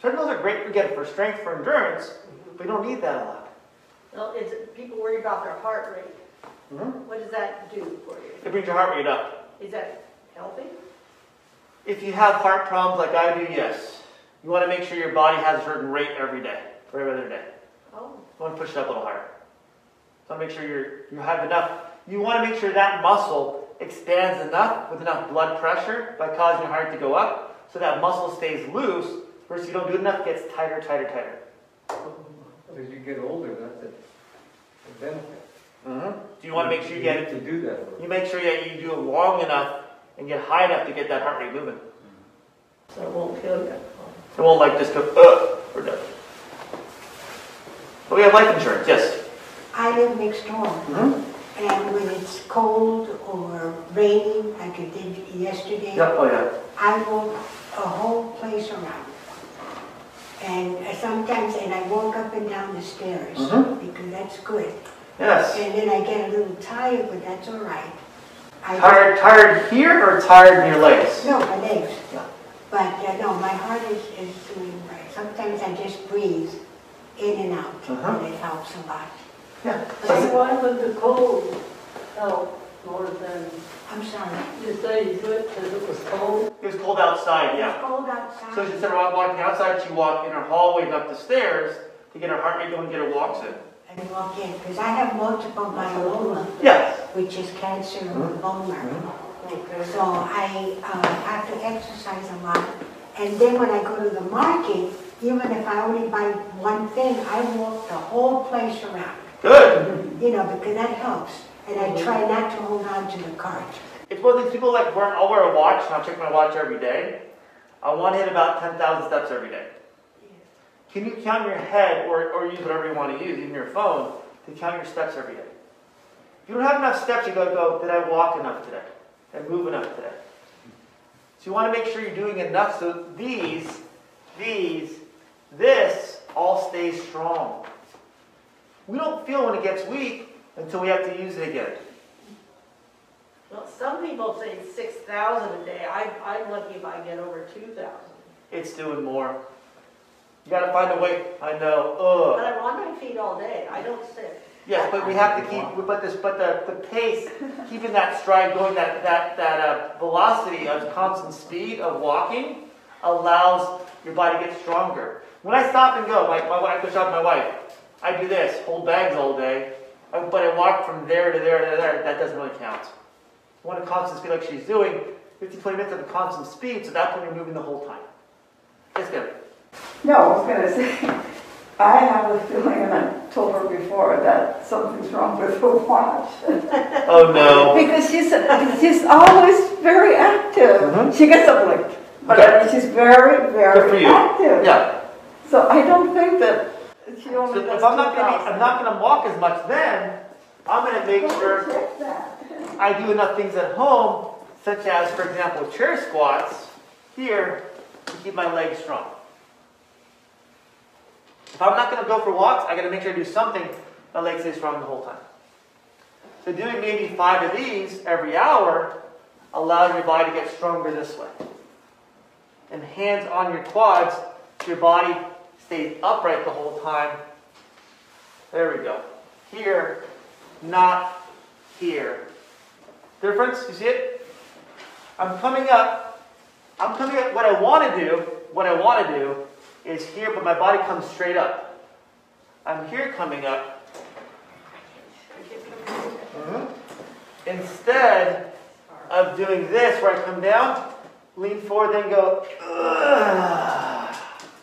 Treadmills are great again for strength, for endurance, mm-hmm. but you don't need that a lot. Well, is it, people worry about their heart rate. Mhm. What does that do for you? It brings your heart rate up. Is that healthy? If you have heart problems like I do, yes. You want to make sure your body has a certain rate every day, for every other day. Oh, You want to push it up a little higher. So make sure you're, you have enough. You want to make sure that muscle expands enough with enough blood pressure by causing your heart to go up so that muscle stays loose versus you don't do enough, it gets tighter, tighter, tighter. As you get older, that's a a benefit. Mm-hmm. So you want to make sure you get To do that. you make sure that you do it long enough and get high enough to get that heart rate moving. so it won't kill you. It won't like just go, uh, we're done. But we have life insurance, yes. I live next door, Mm-hmm. and when it's cold or raining, like it did yesterday, Yep, oh yeah. I walk a whole place around. And sometimes, and I walk up and down the stairs, Mhm. because that's good. Yes. And then I get a little tired, but that's all right. I Tired, tired here or tired in your legs? No, my legs. Yeah. But, uh, no, my heart is, is doing right. Sometimes I just breathe in and out, Uh-huh. and it helps a lot. Yeah. So why would the cold help more than, I'm sorry. you say you do it because it was cold? It was cold outside, yeah. It's cold outside. So outside. instead of walking outside, she walked in her hallway and up the stairs to get her heart rate going get her walks in. And walk in, because I have multiple myeloma, Yes. which is cancer of the bone marrow. So I uh, have to exercise a lot. And then when I go to the market, even if I only buy one thing, I walk the whole place around, Good. you know, because that helps. And I try not to hold on to the cart. It's one of these people like wear, I'll wear a watch and I'll check my watch every day. I want to hit about 10,000 steps every day. Can you count your head or, or use whatever you want to use, even your phone, to count your steps every day? If you don't have enough steps, you gotta go, did I walk enough today? Did I move enough today? So you want to make sure you're doing enough so these, these, this all stays strong. We don't feel when it gets weak until we have to use it again. Well, some people say six thousand a day. I, I'm lucky if I get over two thousand. It's doing more. You gotta find a way. I know. But I'm on my feet all day. I don't sit. Yes, but we have to keep. But this. But the, the pace, keeping that stride going, that that that uh, velocity of constant speed of walking, allows your body to get stronger. When I stop and go, my my wife goes shop with my wife. I do this, hold bags all day, but I walk from there to there to there. That doesn't really count. You want a constant speed like she's doing, 15, 20 minutes at a constant speed, so that's when you're moving the whole time. It's good. No, I was gonna say, I have a feeling, and I told her before, that something's wrong with her watch. Oh no. Because she's, she's always very active. Mhm. She gets up late, but I mean, she's very, Good for very you. active. Yeah. So I don't think that she So only does if I'm not gonna, I'm not gonna walk as much then, I'm gonna make sure check that. I do enough things at home, such as, for example, chair squats here to keep my legs strong. If I'm not gonna go for walks, I gotta make sure I do something, my legs stays strong the whole time. So doing maybe five of these every hour allows your body to get stronger this way. And hands on your quads, your body stays upright the whole time. There we go. Here, not here. Difference? You see it? I'm coming up. I'm coming up. What I want to do, what I want to do is here, but my body comes straight up. I'm here coming up. Mhm. Instead of doing this, where I come down, lean forward, then go.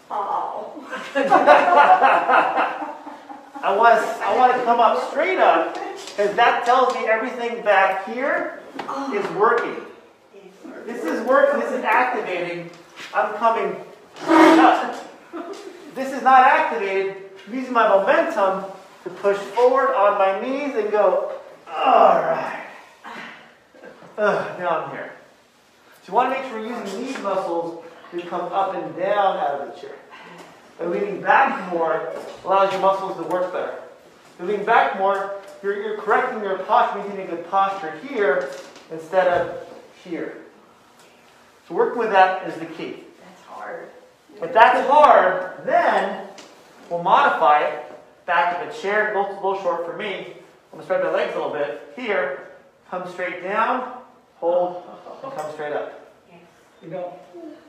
Oh. I want to, I want to come up straight up because that tells me everything back here is working. This is working. This is activating. I'm coming. This is not activated. Using my momentum to push forward on my knees and go. All right. Ugh, now I'm here. So you want to make sure you're using these muscles to come up and down out of the chair. And leaning back more allows your muscles to work better. Moving back more, you're, you're correcting your posture, maintaining a good posture here instead of here. So working with that is the key. That's hard. If that's hard, then we'll modify it. Back of a chair, little, a little short for me. I'm gonna spread my legs a little bit. Here, come straight down, hold, and come straight up. You know,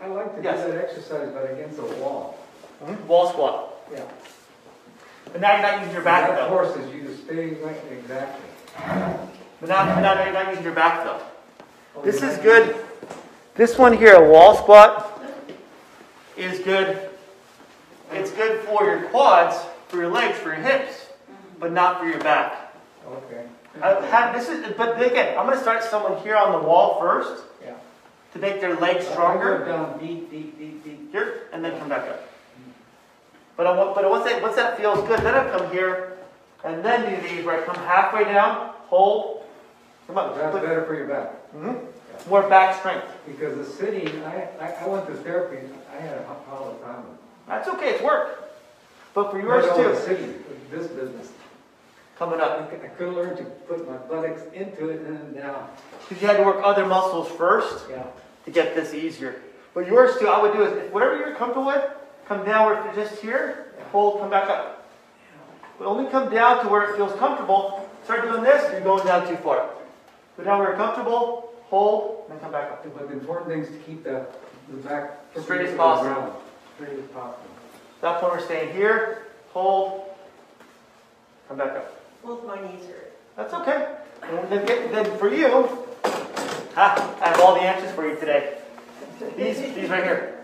I like to do that exercise, but against a wall. Hmm? Wall squat. Yeah. But now you're not using your back though. forces you to stay right, exactly. But now, now you're not using your back though. Oh, this is good. This one here, a wall squat, is good. It's good for your quads, for your legs, for your hips, but not for your back. Okay. I have, this is, but again, I'm going to start someone here on the wall first Yeah. to make their legs stronger. down deep, deep, deep, deep. Here, and then come back up. But I want, but once that, once that feels good, then I come here and then do these where I come halfway down, hold, come up, That's better for your back. Mm-hmm. more back strength. Because the sitting, I, I, I went to therapy, had a hard time with That's okay, it's work. But for yours Not only too, but this business. coming I up. could, I could learn to put my buttocks into it and then down. Because you had to work other muscles first Yeah. to get this easier. But yours too, I would do is, if whatever you're comfortable with, come down where it's just here, hold, come back up. But only come down to where it feels comfortable. Start doing this, you're going down too far. Go down where you're comfortable, hold, and then come back up. But the important thing is to keep the, the back. Straight as perpendicular to the possible. ground. Straight as possible. That point we're staying here, hold, come back up. Both my knees hurt. That's okay. And then, get, then for you, ha, I have all the answers for you today. These, these right here.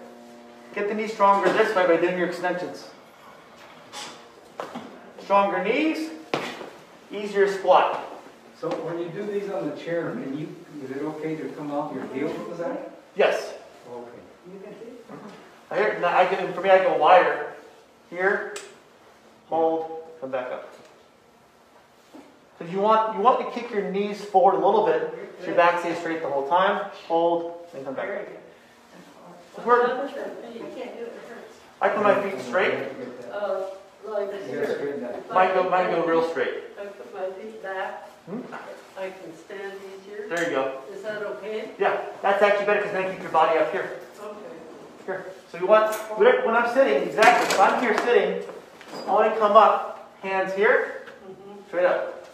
Get the knees stronger this way by doing your extensions. Stronger knees, easier squat. So when you do these on the chair, can you, is it okay to come off your heels with that? Yes. Okay. I hear, now I can, for me, I go wider. Here, hold, come back up. So you want, you want to kick your knees forward a little bit, so your back stays straight the whole time. Hold, then come back up. good. It's working. How does that I can't do it, it. I put my feet straight. Uh, like You gotta here. straighten that. Mine go, mine go real straight. I put my feet back, Hmm? I can stand easier. There you go. Is that okay? Yeah, that's actually better because then keep your body up here. Here. So you want, when I'm sitting, exactly, if I'm here sitting, I want to come up, hands here, Mhm. straight up.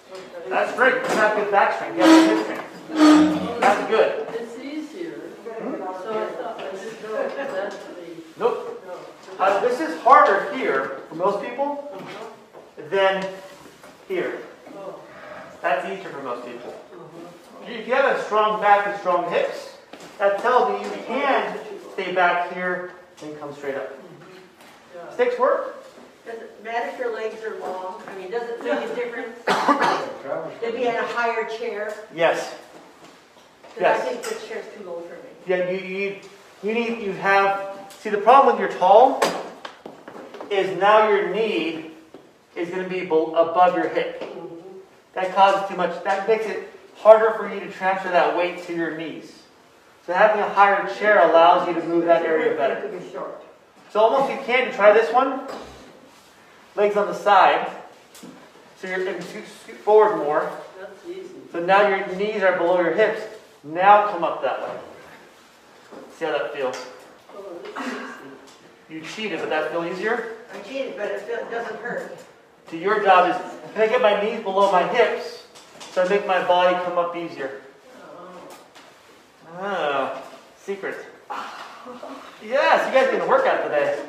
That's great. You have good back strength. You have good hip strength. That's good. It's easier, so I thought, I didn't know if Nope. Uh, this is harder here for most people Uh-huh. than here. Oh, That's easier for most people. uh-huh. If you have a strong back and strong hips, that tells me you can stay back here and come straight up. Yeah. Sticks work? Does it matter if your legs are long? I mean, does it make a difference to be in a higher chair? Yes. Because I Yes. think this chair's too low for me. Yeah, you, you, you need, you have, see the problem when you're tall is now your knee is gonna be above your hip. Mm-hmm. That causes too much, that makes it harder for you to transfer that weight to your knees. So having a higher chair allows you to move that area better. It could be short. So almost you can try this one. Legs on the side. So you're, if you scoot, scoot forward more. That's easy. So now your knees are below your hips. Now come up that way. See how that feels? Oh, it's easy. You cheated, but that feel easier? I cheated, but it still- it doesn't hurt. So your job is, can I get my knees below my hips so I make my body come up easier? Oh, secret. Yes, you guys getting a workout today.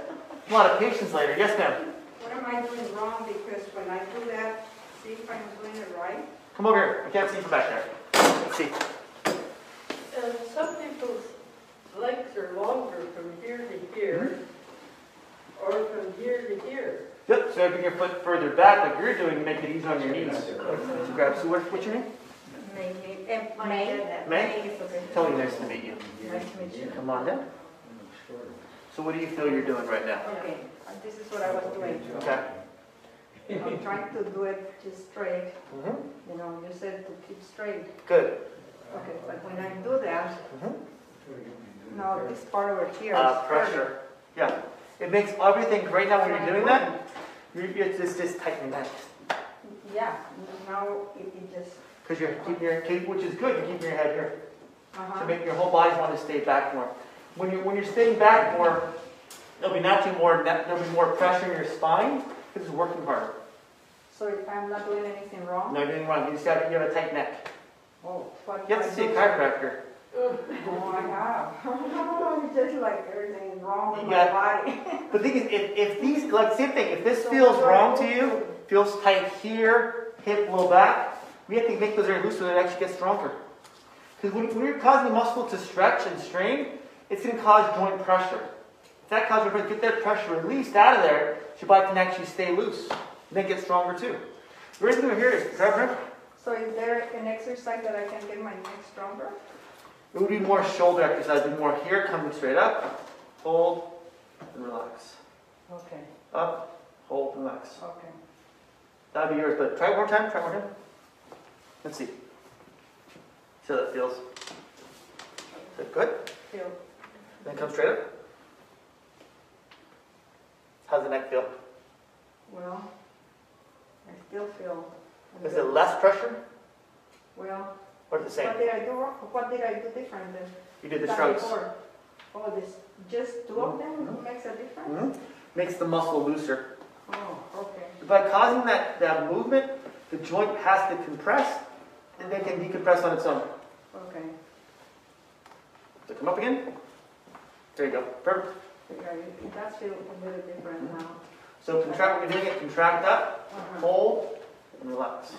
A lot of patience later. Yes, ma'am. What am I doing wrong? Because when I do that, see if I'm doing it right? Come over here. I can't see from back there. Let's see. And some people's legs are longer from here to here, mm-hmm. or from here to here. Yep, so bring your foot further back like you're doing make it easier on your knees. Let's grab, so what- what's your name? Maybe, eh, My May? dad- May? May is okay. Tell nice to meet you. Nice to meet you. Come on down. So what do you feel you're doing right now? Okay, this is what I was doing. Okay. I'm trying to do it just straight, Mhm. you know, you said to keep straight. Good. Okay, but when I do that, Mhm. now this part over here is Uh, hurting. pressure. Yeah. It makes everything, right now when you're doing that, you're, it's just, just tightening that. Yeah, now it, it just, Because you're keeping your, which is good, you're keeping your head here. To uh-huh. make your whole body want to stay back more. When you're, when you're staying back more, there'll be naturally more there'll be more pressure in your spine because it's working harder. So if I'm not doing anything wrong, No, you're doing wrong. You just have you have a tight neck. oh, what? You have to see a chiropractor. Oh, I have. Just like everything is wrong with You my got- body. The thing is, if, if these like same thing, if this feels wrong to you, feels tight here, hip, low back, we have to make those areas loose so that it actually gets stronger. Because when, when you're causing the muscle to stretch and strain, it's going to cause joint pressure. If that causes joint pressure, get that pressure released out of there, so your body can actually stay loose. And then get stronger too. The reason we're here is, her. So is there an exercise that I can get my neck stronger? It would be more shoulder exercise, be more here, coming straight up, hold, and relax. Okay, Up, hold, and relax. okay. That'd be yours, but try it one more time, try it one more time. Let's see. See how that feels. Is that good? Feel, Then come straight up. How's the neck feel? well, I still feel. Is little- it less pressure Well, or the same? what did I do wrong? What did I do different than? You did the strokes. before? Oh, this, just two of them makes a difference? Mhm. Makes the muscle looser. Oh, okay. By causing that, that movement, the joint has to compress and then can decompress on its own. Okay, So come up again. There you go. Perfect. okay, it does feel a little different now. So contract, when you're doing it, contract up, Uh-huh. hold, and relax.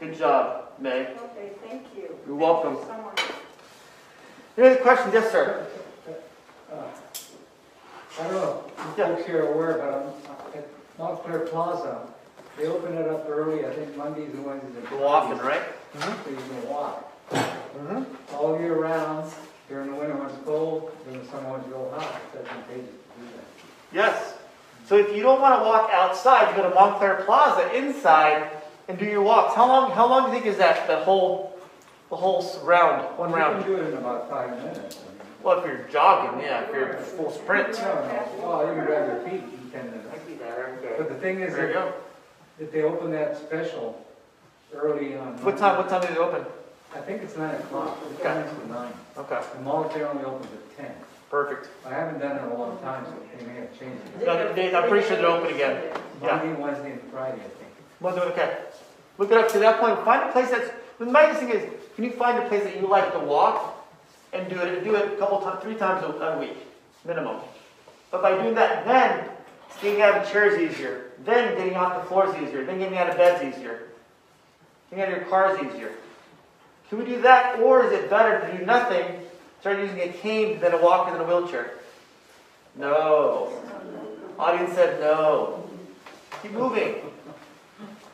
Good job, May. Okay, thank you. You're welcome. Thank you so much. Any other questions? Yes, sir. Uh, I don't know, if Yeah. folks here are aware, but um, at Montclair Plaza, they open it up early, I think Mondays and Wednesdays. and Go walking, Fridays, right? So you can walk Mm-hmm. all year round, during the winter when it's cold, during the summer when it's real hot, it's advantageous to do that. Yes. So if you don't want to walk outside, you go to Montclair Plaza inside and do your walks. How long? How long do you think is that? That whole, the whole round, one round. You can do it in about five minutes. Well, if you're jogging, yeah. If you're full sprint. No, no, well, you can grab your feet in ten minutes. But the thing is, There you go. That they open that special early on. What time? What time do they open? I think it's nine o'clock, it's Okay. nine to nine. Okay. The Montclair only opens at ten. Perfect. I haven't done it in a long time, so they may have changed it. No, they- I'm pretty sure they're open again. Yeah. Monday, Wednesday, and Friday, I think. Well, do it, okay. Look it up to that point. Find a place that's. The nice thing is, can you find a place that you like to walk and do it? Do it a couple times, three times a, a week, minimum. But by doing that, then getting out of chairs easier. Then getting off the floors easier. Then getting out of beds easier. Getting out of your cars easier. Can we do that, or is it better to do nothing? Start using a cane than a walker than a wheelchair. No. Audience said no. Keep moving.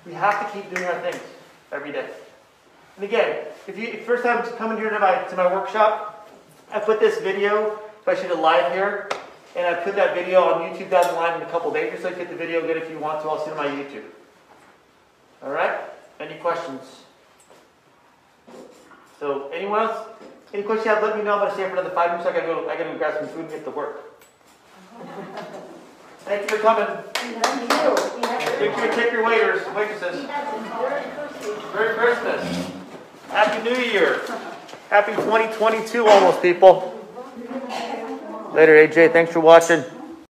We have to keep doing our things every day. And again, if you first time coming here to my to my workshop, I put this video, should have live here, and I put that video on YouTube down the line in a couple days, just so you get the video good if you want to. I'll see it on my YouTube. All right? Any questions? So anyone else? Any questions you have, let me know. I'm gonna stay for another five minutes. I gotta go. I gotta go grab some food and get to work. Thank you for coming. Take your, take your waiters, waitresses. He has a very thirsty. Merry Christmas. Happy New Year. Happy 2022 almost, people. Later, AJ. Thanks for watching.